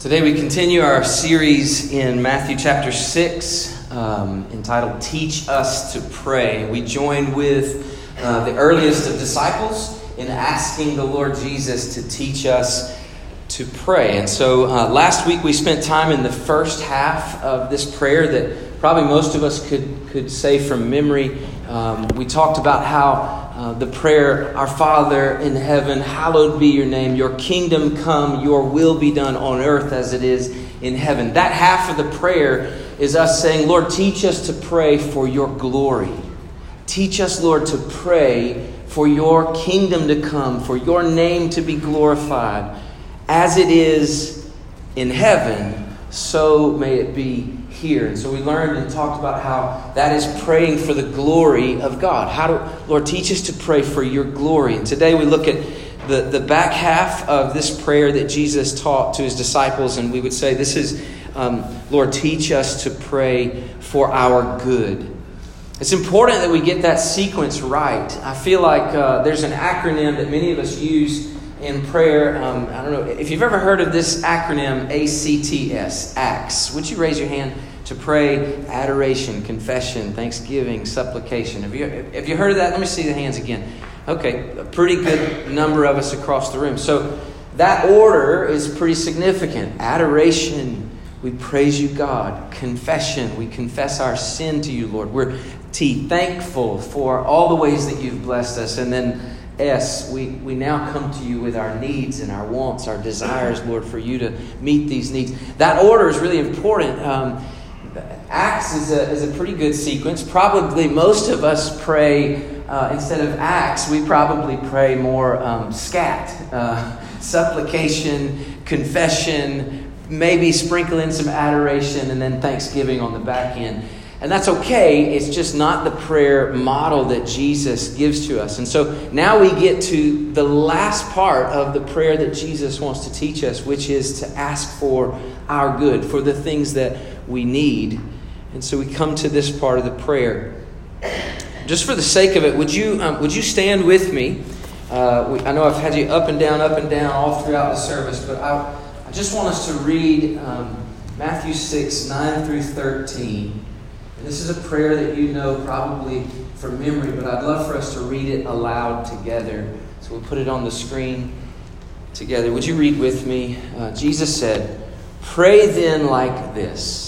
Today we continue our series in Matthew chapter 6 um, entitled Teach Us to Pray. We join with uh, the earliest of disciples in asking the Lord Jesus to teach us to pray. And so uh, last week we spent time in the first half of this prayer that probably most of us could, could say from memory. Um, we talked about how uh, the prayer, Our Father in heaven, hallowed be your name, your kingdom come, your will be done on earth as it is in heaven. That half of the prayer is us saying, Lord, teach us to pray for your glory. Teach us, Lord, to pray for your kingdom to come, for your name to be glorified. As it is in heaven, so may it be here. And so we learned and talked about how that is praying for the glory of God. How do, Lord, teach us to pray for your glory. And today we look at the, the back half of this prayer that Jesus taught to his disciples, and we would say, This is, um, Lord, teach us to pray for our good. It's important that we get that sequence right. I feel like uh, there's an acronym that many of us use in prayer. Um, I don't know if you've ever heard of this acronym ACTS, ACTS. Would you raise your hand to pray adoration, confession, thanksgiving, supplication? Have you, have you heard of that? Let me see the hands again. Okay, a pretty good number of us across the room. So that order is pretty significant. Adoration, we praise you, God. Confession, we confess our sin to you, Lord. We're T, thankful for all the ways that you've blessed us. And then S, we, we now come to you with our needs and our wants, our desires, Lord, for you to meet these needs. That order is really important. Um, Acts is a, is a pretty good sequence. Probably most of us pray, uh, instead of Acts, we probably pray more um, scat, uh, supplication, confession, maybe sprinkle in some adoration, and then thanksgiving on the back end. And that's okay. It's just not the prayer model that Jesus gives to us. And so now we get to the last part of the prayer that Jesus wants to teach us, which is to ask for our good, for the things that we need. And so we come to this part of the prayer. Just for the sake of it, would you, um, would you stand with me? Uh, we, I know I've had you up and down, up and down all throughout the service, but I, I just want us to read um, Matthew 6, 9 through 13. And this is a prayer that you know probably from memory, but I'd love for us to read it aloud together. So we'll put it on the screen together. Would you read with me? Uh, Jesus said, Pray then like this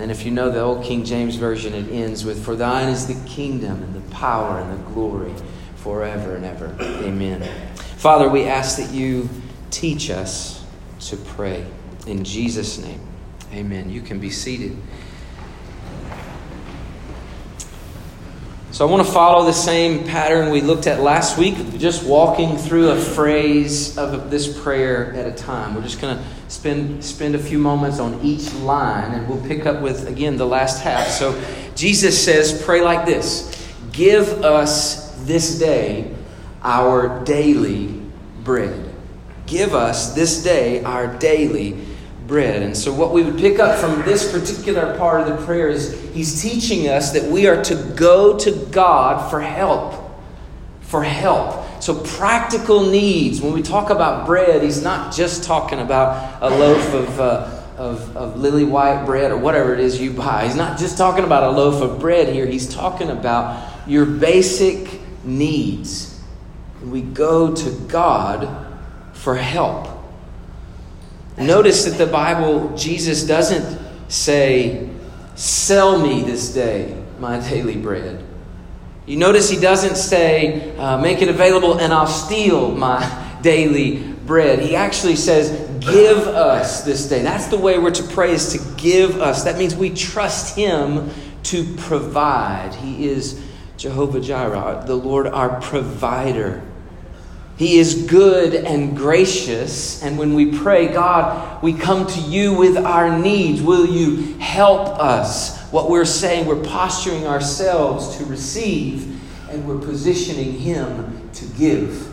And if you know the old King James Version, it ends with For thine is the kingdom and the power and the glory forever and ever. Amen. Father, we ask that you teach us to pray. In Jesus' name, amen. You can be seated. So I want to follow the same pattern we looked at last week, just walking through a phrase of this prayer at a time. We're just going to spend spend a few moments on each line and we'll pick up with again the last half. So Jesus says, pray like this. Give us this day our daily bread. Give us this day our daily bread. And so, what we would pick up from this particular part of the prayer is he's teaching us that we are to go to God for help. For help. So, practical needs. When we talk about bread, he's not just talking about a loaf of. Uh, of, of lily white bread or whatever it is you buy. He's not just talking about a loaf of bread here. He's talking about your basic needs. We go to God for help. Notice that the Bible, Jesus doesn't say, Sell me this day my daily bread. You notice he doesn't say, uh, Make it available and I'll steal my daily bread. He actually says, Give us this day. That's the way we're to pray, is to give us. That means we trust him to provide. He is Jehovah Jireh, the Lord our provider. He is good and gracious. And when we pray, God, we come to you with our needs. Will you help us what we're saying, we're posturing ourselves to receive, and we're positioning Him to give.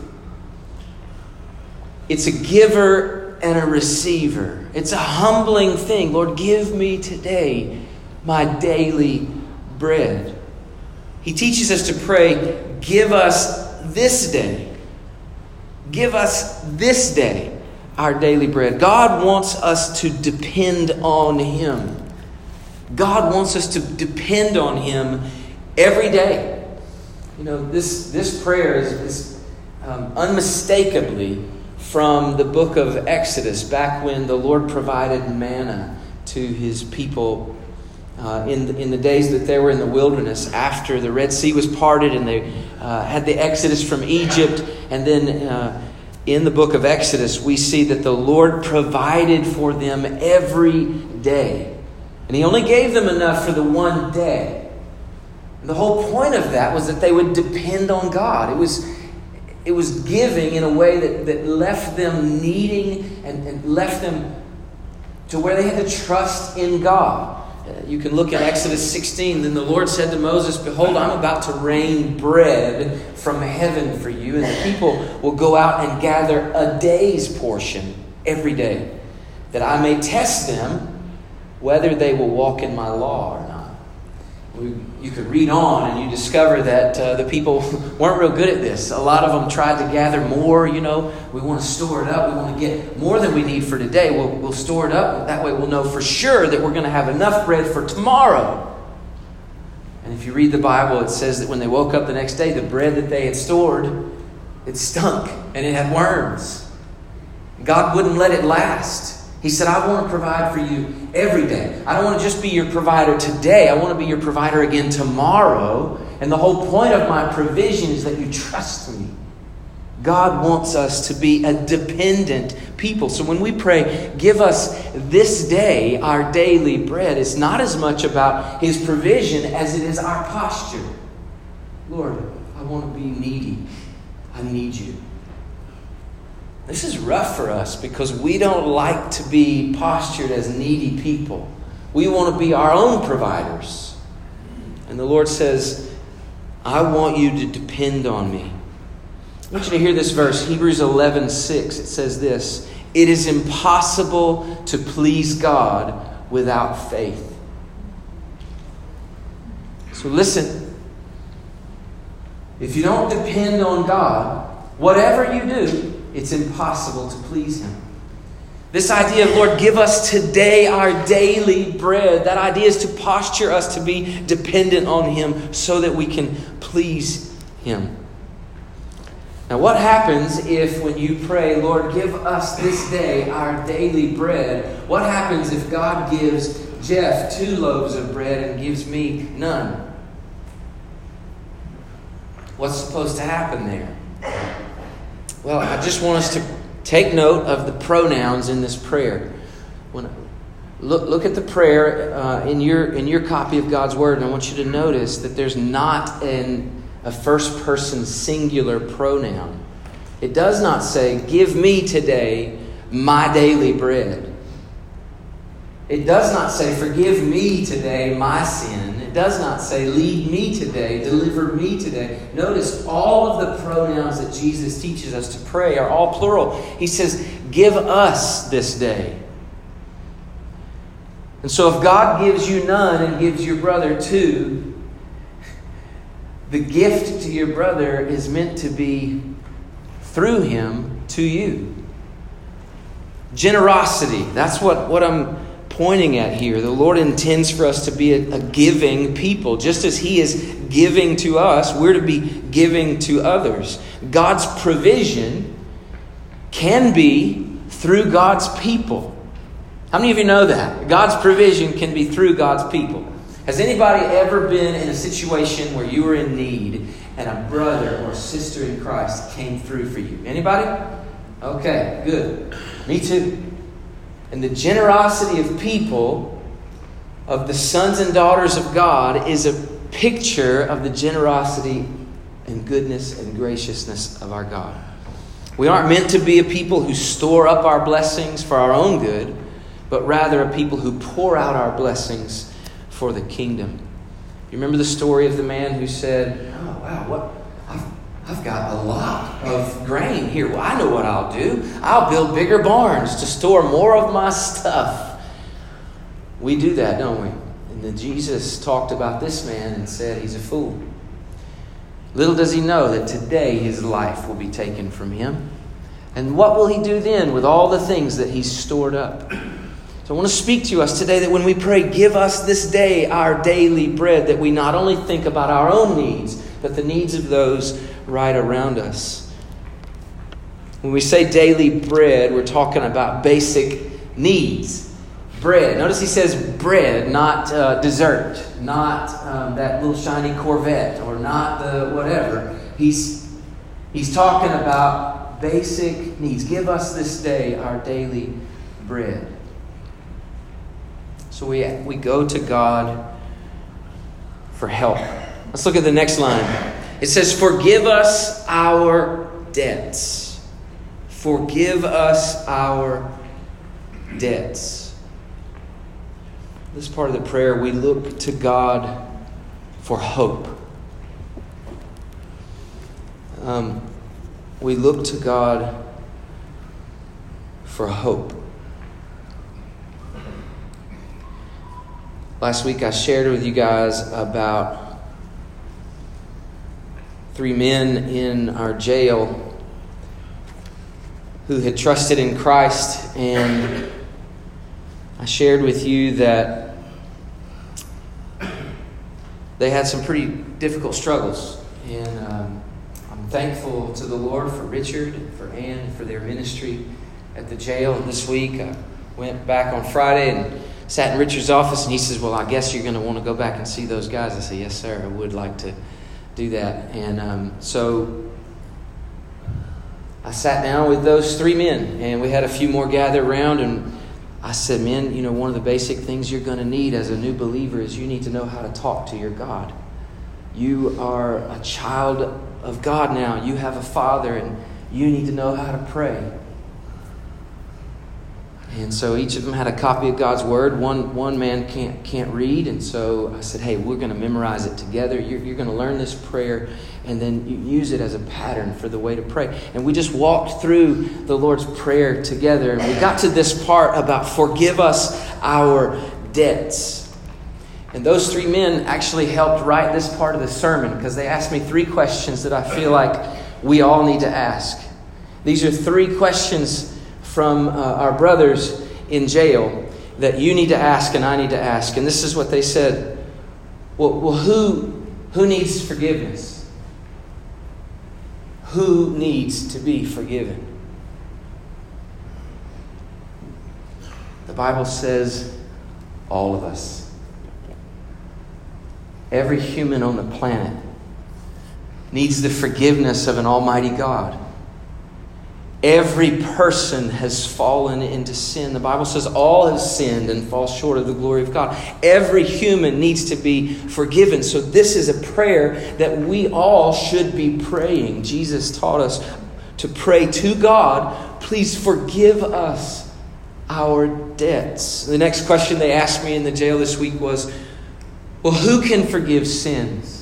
It's a giver and a receiver. It's a humbling thing. Lord, give me today my daily bread. He teaches us to pray, Give us this day. Give us this day our daily bread. God wants us to depend on Him. God wants us to depend on Him every day. You know, this, this prayer is, is um, unmistakably from the book of Exodus, back when the Lord provided manna to His people uh, in, the, in the days that they were in the wilderness after the Red Sea was parted and they uh, had the exodus from Egypt. And then uh, in the book of Exodus, we see that the Lord provided for them every day. And He only gave them enough for the one day. And the whole point of that was that they would depend on God. It was, it was giving in a way that, that left them needing and, and left them to where they had to trust in God. You can look at Exodus 16. Then the Lord said to Moses, Behold, I'm about to rain bread from heaven for you, and the people will go out and gather a day's portion every day, that I may test them whether they will walk in my law or not we, you could read on and you discover that uh, the people weren't real good at this. A lot of them tried to gather more, you know. We want to store it up. We want to get more than we need for today. We'll, we'll store it up. That way we'll know for sure that we're going to have enough bread for tomorrow. And if you read the Bible, it says that when they woke up the next day, the bread that they had stored, it stunk and it had worms. God wouldn't let it last. He said, I want to provide for you every day. I don't want to just be your provider today. I want to be your provider again tomorrow. And the whole point of my provision is that you trust me. God wants us to be a dependent people. So when we pray, give us this day our daily bread, it's not as much about His provision as it is our posture. Lord, I want to be needy. I need you. This is rough for us because we don't like to be postured as needy people. We want to be our own providers. And the Lord says, I want you to depend on me. I want you to hear this verse, Hebrews 11 6. It says this It is impossible to please God without faith. So listen. If you don't depend on God, whatever you do, it's impossible to please Him. This idea of, Lord, give us today our daily bread, that idea is to posture us to be dependent on Him so that we can please Him. Now, what happens if, when you pray, Lord, give us this day our daily bread, what happens if God gives Jeff two loaves of bread and gives me none? What's supposed to happen there? Well, I just want us to take note of the pronouns in this prayer. When, look, look at the prayer uh, in, your, in your copy of God's Word, and I want you to notice that there's not an, a first person singular pronoun. It does not say, Give me today my daily bread. It does not say, Forgive me today my sin. It does not say, Lead me today, deliver me today. Notice all of the pronouns that Jesus teaches us to pray are all plural. He says, Give us this day. And so if God gives you none and gives your brother two, the gift to your brother is meant to be through him to you. Generosity. That's what, what I'm pointing at here. The Lord intends for us to be a, a, giving people. Just as He is giving to us, we're to be giving to others. God's provision can be through God's people. How many of you know that? God's provision can be through God's people. Has anybody ever been in a situation where you were in need and a brother or sister in Christ came through for you? Anybody? Okay, good. Me too. And the generosity of people, of the sons and daughters of God, is a picture of the generosity and goodness and graciousness of our God. We aren't meant to be a people who store up our blessings for our own good, but rather a people who pour out our blessings for the kingdom. You remember the story of the man who said, Oh, wow, what? I've, got a lot of grain here. Well, I know what I'll do. I'll build bigger barns to store more of my stuff. We do that, don't we? And then Jesus talked about this man and said he's a fool. Little does he know that today his life will be taken from him. And what will he do then with all the things that he's stored up? So I want to speak to us today that when we pray, give us this day our daily bread, that we not only think about our own needs, but the needs of those right around us. When we say daily bread, we're talking about basic needs. Bread. Notice he says bread, not uh, dessert, not um, that little shiny Corvette, or not the whatever. He's, he's talking about basic needs. Give us this day our daily bread. So we, we go to God for help. Let's look at the next line. It says, Forgive us our debts. Forgive us our debts. This part of the prayer, we look to God for hope. Um, we look to God for hope. Last week I shared with you guys about three men in our jail who had trusted in Christ, and I shared with you that they had some pretty difficult struggles. And um, I'm thankful to the Lord for Richard and for Ann and for their ministry at the jail. And this week I went back on Friday and sat in Richard's office and he says, Well, I guess you're going to want to go back and see those guys. I said, Yes, sir, I would like to do that. And um, so I sat down with those three men and we had a few more gather around and I said, Men, you know, one of the basic things you're going to need as a new believer is you need to know how to talk to your God. You are a child of God now. You have a father and you need to know how to pray. And so each of them had a copy of God's word. One, one man can't, can't read, and so I said, Hey, we're going to memorize it together. You're, you're going to learn this prayer, and then you use it as a pattern for the way to pray. And we just walked through the Lord's Prayer together, and we got to this part about forgive us our debts. And those three men actually helped write this part of the sermon because they asked me three questions that I feel like we all need to ask. These are three questions from uh, our brothers in jail that you need to ask and I need to ask. And this is what they said. Well, well who, who needs forgiveness? Who needs to be forgiven? The Bible says all of us. Every human on the planet needs the forgiveness of an almighty God. Every person has fallen into sin. The Bible says all have sinned and fall short of the glory of God. Every human needs to be forgiven. So, this is a prayer that we all should be praying. Jesus taught us to pray to God, please forgive us our debts. The next question they asked me in the jail this week was, Well, who can forgive sins?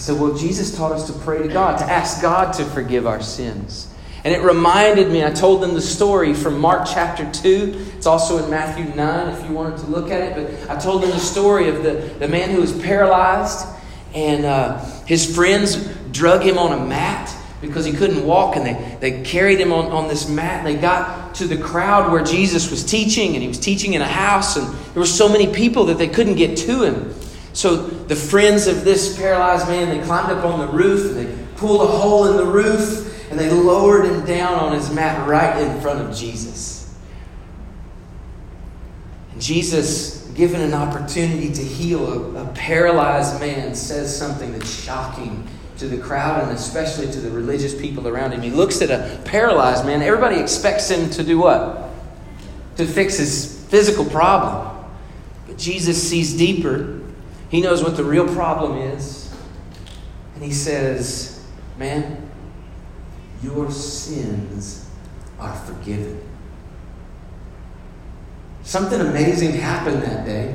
Said, Well, Jesus taught us to pray to God, to ask God to forgive our sins. And it reminded me, I told them the story from Mark chapter 2. It's also in Matthew 9 if you wanted to look at it. But I told them the story of the, the man who was paralyzed, and uh, his friends drug him on a mat because he couldn't walk, and they, they carried him on, on this mat. And they got to the crowd where Jesus was teaching, and he was teaching in a house, and there were so many people that they couldn't get to him. So the friends of this paralyzed man, they climbed up on the roof and they pulled a hole in the roof and they lowered him down on his mat right in front of Jesus. And Jesus, given an opportunity to heal a, a paralyzed man, says something that's shocking to the crowd and especially to the religious people around him. He looks at a paralyzed man. Everybody expects him to do what? To fix his physical problem. But Jesus sees deeper he knows what the real problem is. And he says, Man, your sins are forgiven. Something amazing happened that day.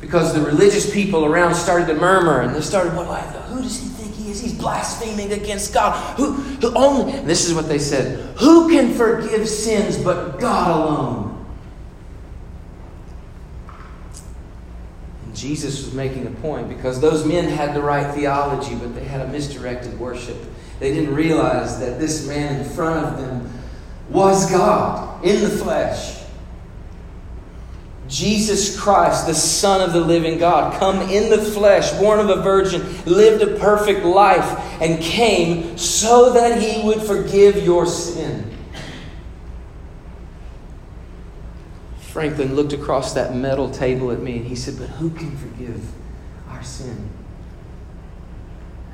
because the religious people around started to murmur and they started, well, who does he think he is? He's blaspheming against God. Who, who only, this is what they said, who can forgive sins but God alone? And Jesus was making a point because those men had the right theology, but they had a misdirected worship. They didn't realize that this man in front of them was God in the flesh. Jesus Christ, the Son of the living God, come in the flesh, born of a virgin, lived a perfect life, and came so that he would forgive your sin. Franklin looked across that metal table at me and he said, But who can forgive our sin?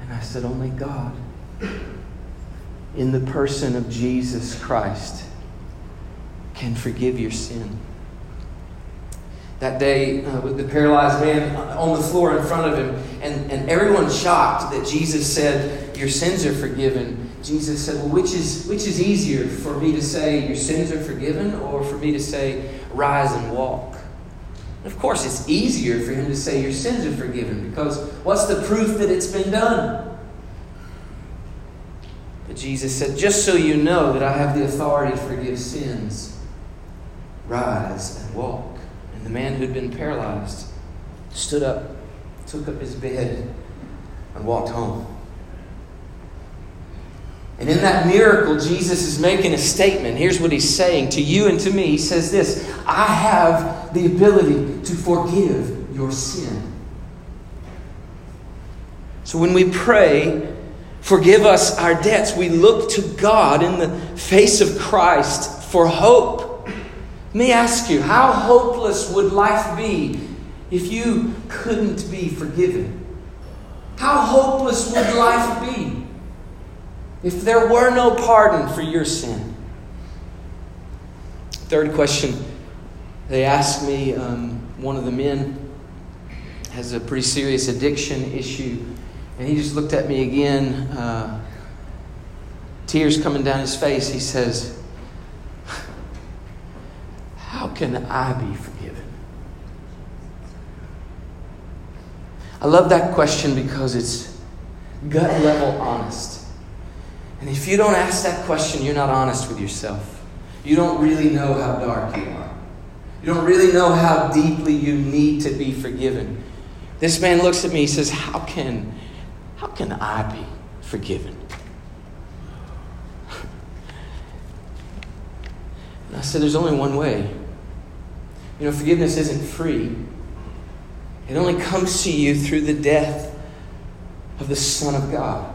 And I said, Only God. In the person of Jesus Christ can forgive your sin that day uh, with the paralyzed man on the floor in front of him, and, and everyone shocked that Jesus said, Your sins are forgiven. Jesus said, Well, which is, which is easier for me to say, Your sins are forgiven, or for me to say, Rise and walk? of course, it's easier for him to say, Your sins are forgiven, because what's the proof that it's been done? But Jesus said, Just so you know that I have the authority to forgive sins, rise and walk And the man who'd been paralyzed stood up, took up his bed, and walked home. And in that miracle, Jesus is making a statement. Here's what he's saying to you and to me. He says this I have the ability to forgive your sin. So when we pray, forgive us our debts, we look to God in the face of Christ for hope. Let me ask you, how hopeless would life be if you couldn't be forgiven? How hopeless would life be if there were no pardon for your sin? Third question they asked me um, one of the men has a pretty serious addiction issue, and he just looked at me again, uh, tears coming down his face. He says, how can I be forgiven? I love that question because it's gut level honest. And if you don't ask that question, you're not honest with yourself. You don't really know how dark you are. You don't really know how deeply you need to be forgiven. This man looks at me, he says, How can, how can I be forgiven? And I said, There's only one way. You know, forgiveness isn't free, it only comes to you through the death of the Son of God.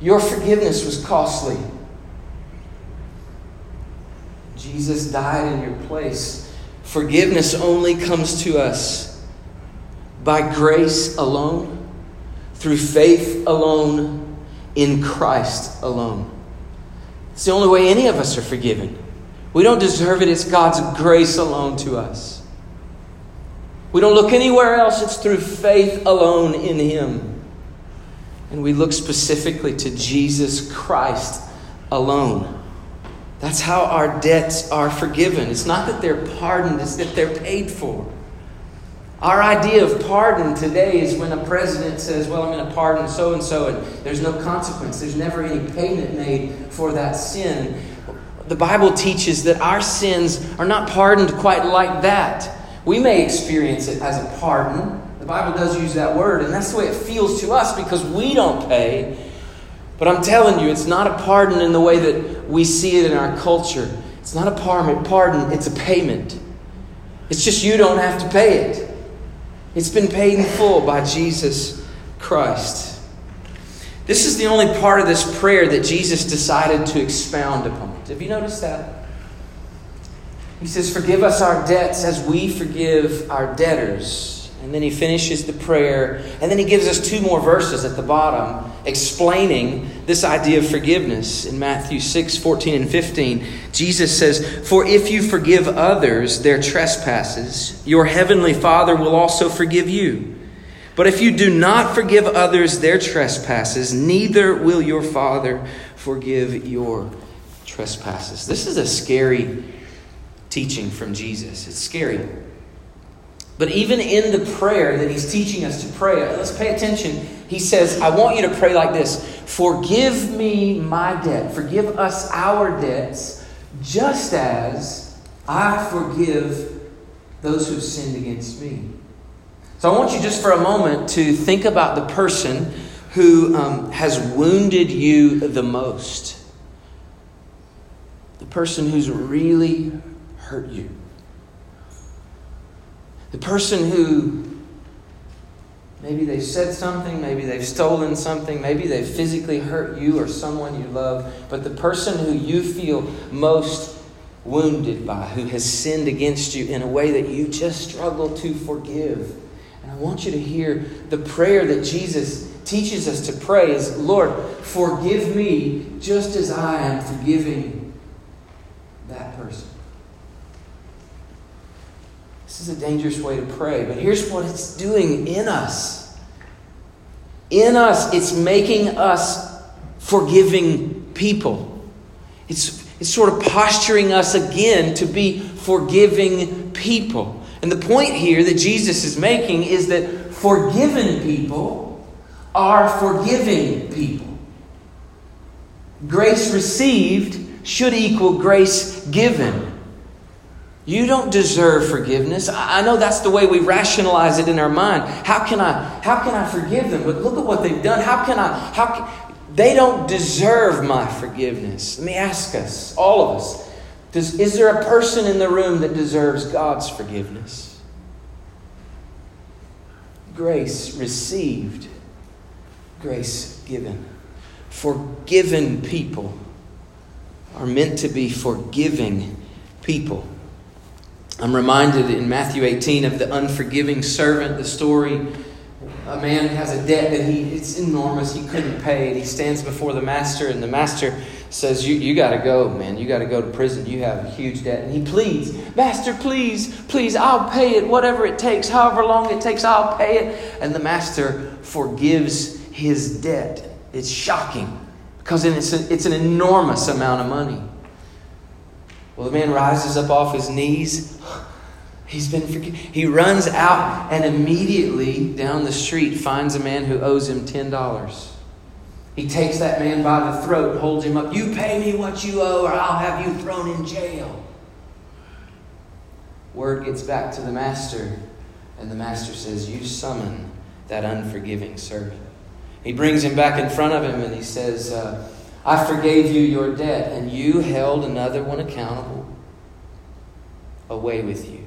Your forgiveness was costly. Jesus died in your place. Forgiveness only comes to us by grace alone, through faith alone, in Christ alone. It's the only way any of us are forgiven. We don't deserve it. It's God's grace alone to us. We don't look anywhere else. It's through faith alone in Him. And we look specifically to Jesus Christ alone. That's how our debts are forgiven. It's not that they're pardoned, it's that they're paid for. Our idea of pardon today is when a president says, Well, I'm going to pardon so and so, and there's no consequence. There's never any payment made for that sin the Bible teaches that our sins are not pardoned quite like that. We may experience it as a pardon. The Bible does use that word, and that's the way it feels to us because we don't pay. But I'm telling you, it's not a pardon in the way that we see it in our culture. It's not a pardon, it's a payment. It's just you don't have to pay it. It's been paid in full by Jesus Christ. This is the only part of this prayer that Jesus decided to expound upon. Have you noticed that? He says, Forgive us our debts as we forgive our debtors. And then he finishes the prayer. And then he gives us two more verses at the bottom explaining this idea of forgiveness. In Matthew 6 14 and 15, Jesus says, For if you forgive others their trespasses, your heavenly Father will also forgive you. But if you do not forgive others their trespasses, neither will your Father forgive your trespasses. This is a scary teaching from Jesus. It's scary. But even in the prayer that he's teaching us to pray, let's pay attention. He says, I want you to pray like this Forgive me my debt, forgive us our debts, just as I forgive those who've sinned against me. So I want you just for a moment to think about the person who um, has wounded you the most. The person who's really hurt you. The person who maybe they've said something, maybe they've stolen something, maybe they've physically hurt you or someone you love, but the person who you feel most wounded by, who has sinned against you in a way that you just struggle to forgive. And I want you to hear the prayer that Jesus teaches us to pray is Lord, forgive me just as I am forgiving that person. This is a dangerous way to pray, but here's what it's doing in us. In us, it's making us forgiving people. It's, it's sort of posturing us again to be forgiving people. And the point here that Jesus is making is that forgiven people are forgiving people. Grace received should equal grace given. You don't deserve forgiveness. I know that's the way we rationalize it in our mind. How can I how can I forgive them? But look at what they've done. How can I how can, they don't deserve my forgiveness. Let me ask us, all of us. Does, is there a person in the room that deserves God's forgiveness? Grace received, grace given. Forgiven people are meant to be forgiving people. I'm reminded in Matthew 18 of the unforgiving servant, the story. A man has a debt that he it's enormous, he couldn't pay it. He stands before the master, and the master says, You, you gotta go, man. You gotta go to prison. You have a huge debt. And he pleads, Master, please, please, I'll pay it, whatever it takes, however long it takes, I'll pay it. And the master forgives his debt. It's shocking because it's, a, it's an enormous amount of money. Well, the man rises up off his knees. He's been forgiven. He runs out and immediately down the street finds a man who owes him $10. He takes that man by the throat holds him up. You pay me what you owe, or I'll have you thrown in jail. Word gets back to the master, and the master says, You summon that unforgiving servant. He brings him back in front of him and he says, uh, I forgave you your debt, and you held another one accountable. Away with you.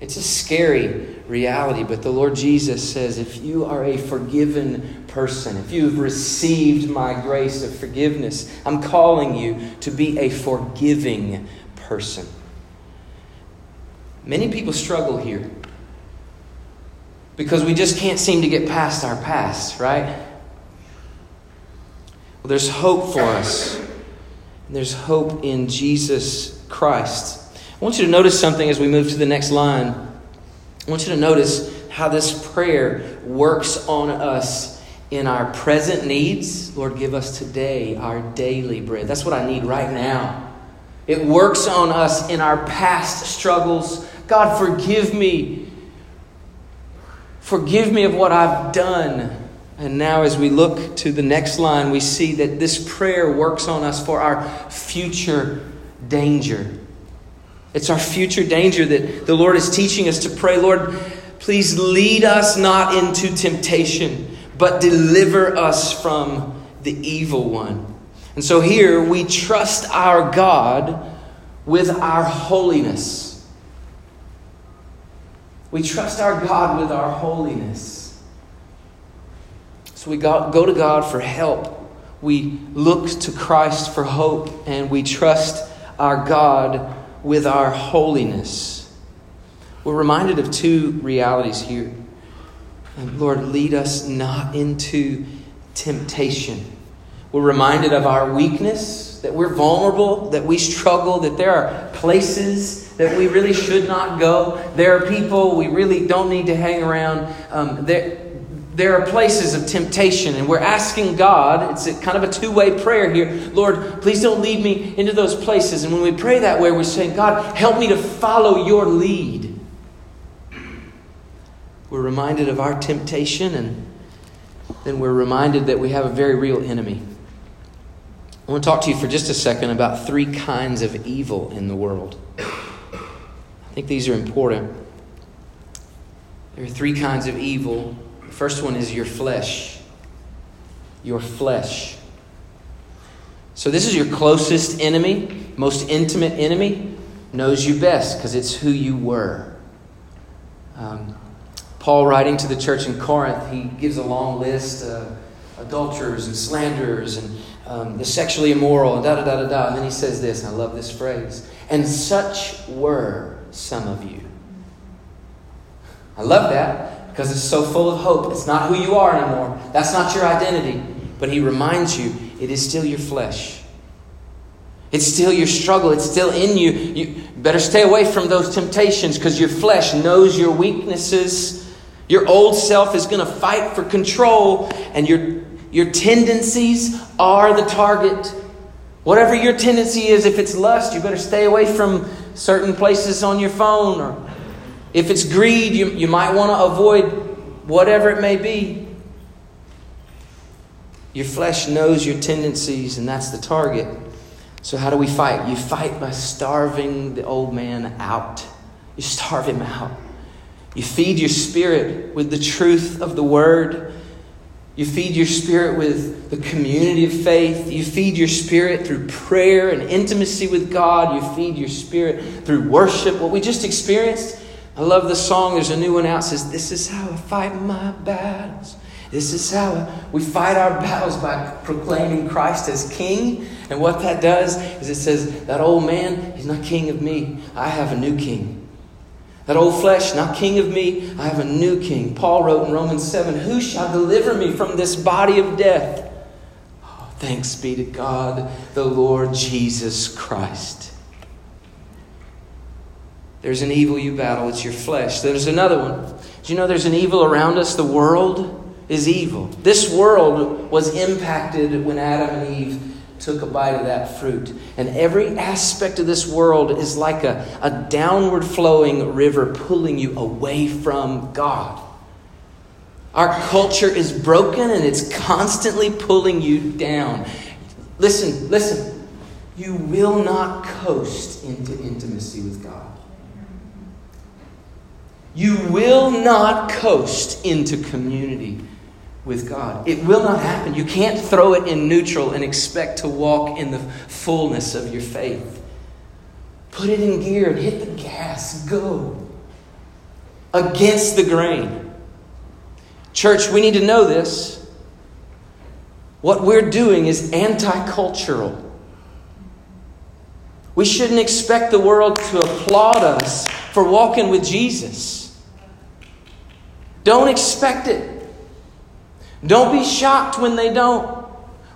It's a scary reality, but the Lord Jesus says if you are a forgiven person, if you've received my grace of forgiveness, I'm calling you to be a forgiving person. Many people struggle here because we just can't seem to get past our past, right? Well, there's hope for us. And there's hope in Jesus Christ. I want you to notice something as we move to the next line. I want you to notice how this prayer works on us in our present needs. Lord, give us today our daily bread. That's what I need right now. It works on us in our past struggles. God, forgive me. Forgive me of what I've done. And now, as we look to the next line, we see that this prayer works on us for our future danger. It's our future danger that the Lord is teaching us to pray, Lord, please lead us not into temptation, but deliver us from the evil one. And so here we trust our God with our holiness. We trust our God with our holiness. So we go, to God for help. We look to Christ for hope, and we trust our God with our holiness. We're reminded of two realities here. Lord, lead us not into temptation. We're reminded of our weakness, that we're vulnerable, that we struggle, that there are places that we really should not go. There are people we really don't need to hang around. Um, there, there are places of temptation, and we're asking God, it's kind of a two way prayer here Lord, please don't lead me into those places. And when we pray that way, we're saying, God, help me to follow your lead. We're reminded of our temptation, and then we're reminded that we have a very real enemy. I want to talk to you for just a second about three kinds of evil in the world. I think these are important. There are three kinds of evil. The first one is your flesh. Your flesh. So, this is your closest enemy, most intimate enemy, knows you best because it's who you were. Um, Paul, writing to the church in Corinth, he gives a long list of adulterers and slanderers and um, the sexually immoral and da da da da da. And then he says this, and I love this phrase. And such were some of you. I love that because it's so full of hope. It's not who you are anymore. That's not your identity. But he reminds you it is still your flesh. It's still your struggle. It's still in you. You better stay away from those temptations because your flesh knows your weaknesses. Your old self is going to fight for control, and your, your tendencies are the target. Whatever your tendency is, if it's lust, you better stay away from certain places on your phone or if it's greed, you, you might want to avoid whatever it may be. Your flesh knows your tendencies, and that's the target. So, how do we fight? You fight by starving the old man out. You starve him out. You feed your spirit with the truth of the word. You feed your spirit with the community of faith. You feed your spirit through prayer and intimacy with God. You feed your spirit through worship. What we just experienced I love the song. There's a new one out. says, This is how I fight my battles. This is how we fight our battles by proclaiming Christ as King. And what that does is it says, That old man, he's not king of me. I have a new king. That old flesh, not king of me, I have a new king. Paul wrote in Romans 7 Who shall deliver me from this body of death? Oh, thanks be to God, the Lord Jesus Christ. There's an evil you battle, it's your flesh. There's another one. Do you know there's an evil around us? The world is evil. This world was impacted when Adam and Eve took a bite of that fruit. And every aspect of this world is like a, a downward flowing river pulling you away from God. Our culture is broken and it's constantly pulling you down. Listen, listen. You will not coast into intimacy with God. You will not coast into community with God. It will not happen. You can't throw it in neutral and expect to walk in the fullness of your faith. Put it in gear and hit the gas. Go against the grain. Church, we need to know this. What we're doing is anti cultural. We shouldn't expect the world to applaud us for walking with Jesus. Don't expect it. Don't be shocked when they don't.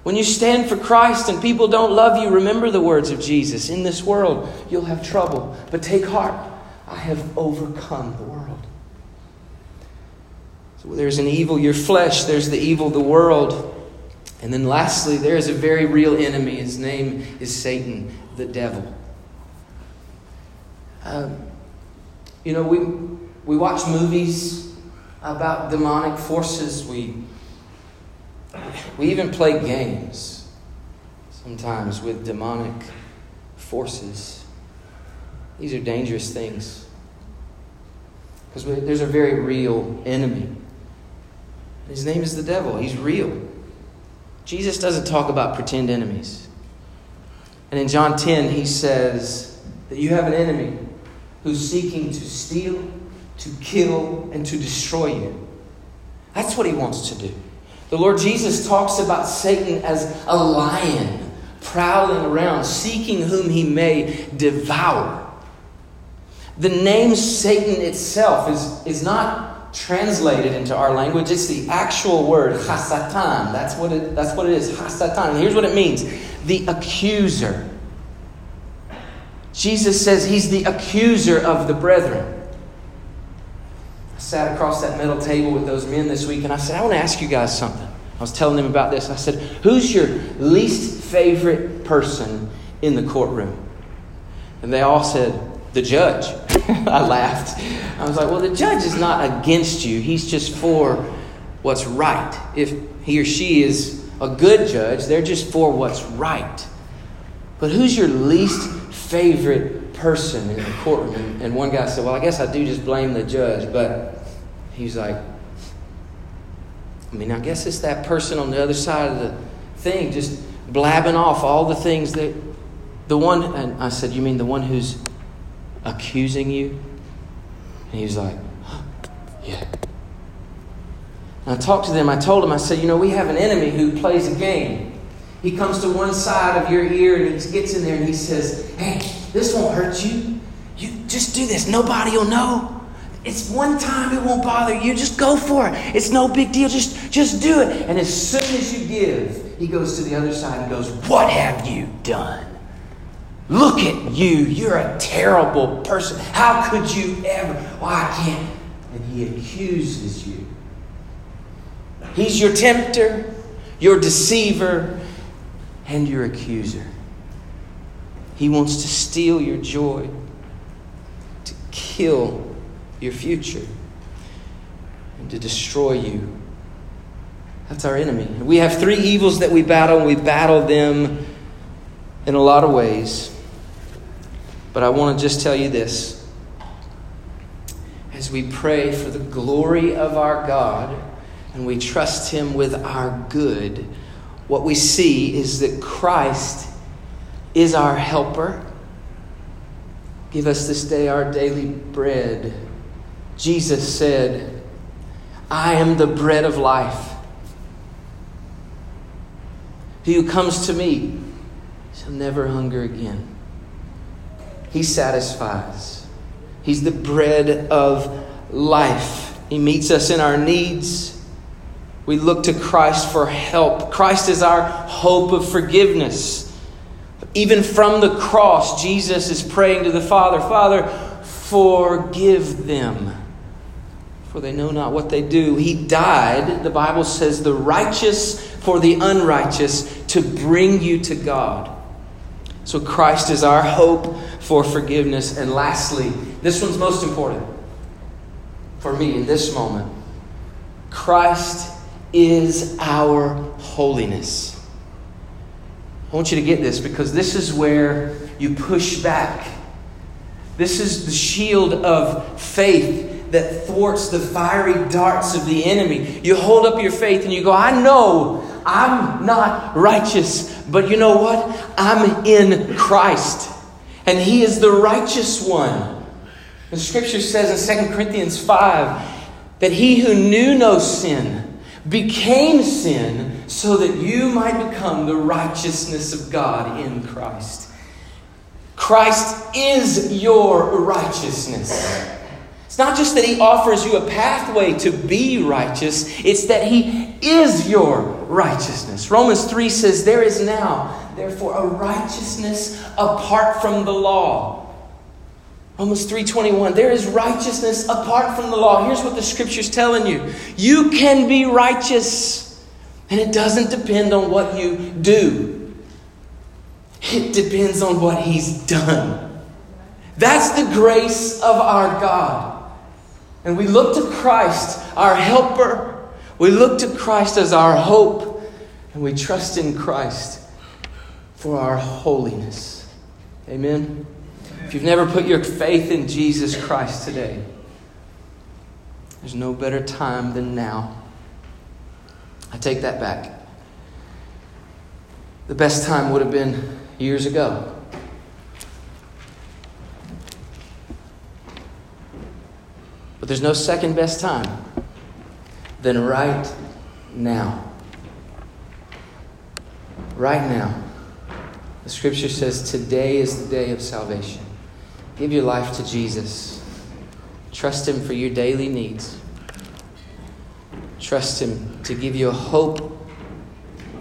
When you stand for Christ and people don't love you, remember the words of Jesus. In this world, you'll have trouble, but take heart. I have overcome the world. So there's an evil, your flesh, there's the evil, the world. And then lastly, there is a very real enemy. His name is Satan, the devil. Um, you know, we, we watch movies about demonic forces. We, we even play games sometimes with demonic forces. These are dangerous things because there's a very real enemy. His name is the devil, he's real. Jesus doesn't talk about pretend enemies. And in John 10, he says that you have an enemy who's seeking to steal to kill, and to destroy you. That's what he wants to do. The Lord Jesus talks about Satan as a lion prowling around, seeking whom he may devour. The name Satan itself is, is not translated into our language. It's the actual word, hasatan. That's what it, that's what it is, hasatan. And here's what it means the accuser. Jesus says he's the accuser of the brethren I sat across that middle table with those men this week and I said, I want to ask you guys something. I was telling them about this. I said, Who's your least favorite person in the courtroom? And they all said, the judge. I laughed. I was like, well, the judge is not against you, he's just for what's right. If he or she is a good judge, they're just for what's right. But who's your least favorite person in the courtroom? And one guy said, well, I guess I do just blame the judge. But he's like, I mean, I guess it's that person on the other side of the thing just blabbing off all the things that the one, and I said, You mean the one who's accusing you? And he was like, Yeah. And I talked to them. I told them, I said, You know, we have an enemy who plays a game. He comes to one side of your ear and he gets in there and he says, Hey, this won't hurt you. You just do this. Nobody will know. It's one time, it won't bother you. Just go for it. It's no big deal. Just, just do it. And as soon as you give, he goes to the other side and goes, What have you done? Look at you. You're a terrible person. How could you ever? Why I can't. And he accuses you. He's your tempter, your deceiver, and your accuser. He wants to steal your joy, to kill your future, and to destroy you. That's our enemy. We have three evils that we battle, we battle them in a lot of ways. But I want to just tell you this. As we pray for the glory of our God and we trust Him with our good, what we see is that Christ is our helper. Give us this day our daily bread. Jesus said, I am the bread of life. He who comes to me shall never hunger again. He satisfies. He's the bread of life. He meets us in our needs. We look to Christ for help. Christ is our hope of forgiveness. Even from the cross, Jesus is praying to the Father Father, forgive them, for they know not what they do. He died, the Bible says, the righteous for the unrighteous to bring you to God. So Christ is our hope for forgiveness. And lastly, this one's most important for me in this moment Christ is our holiness. I want you to get this because this is where you push back. This is the shield of faith that thwarts the fiery darts of the enemy. You hold up your faith and you go, I know I'm not righteous, but you know what? I'm in Christ, and He is the righteous one. The scripture says in 2 Corinthians 5 that He who knew no sin became sin so that you might become the righteousness of God in Christ. Christ is your righteousness. It's not just that He offers you a pathway to be righteous, it's that He is your righteousness. Romans 3 says, There is now, therefore, a righteousness apart from the law. Romans 3:21 There is righteousness apart from the law. Here's what the scripture's telling you. You can be righteous, and it doesn't depend on what you do. It depends on what he's done. That's the grace of our God. And we look to Christ, our helper. We look to Christ as our hope. And we trust in Christ for our holiness. Amen. If you've never put your faith in Jesus Christ today, there's no better time than now. I take that back. The best time would have been years ago. But there's no second best time than right now. Right now. The scripture says today is the day of salvation. Give your life to Jesus. Trust Him for your daily needs. Trust Him to give you a hope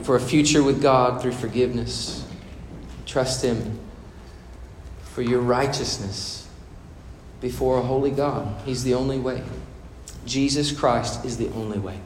for a future with God through forgiveness. Trust Him for your righteousness before a holy God. He's the only way. Jesus Christ is the only way.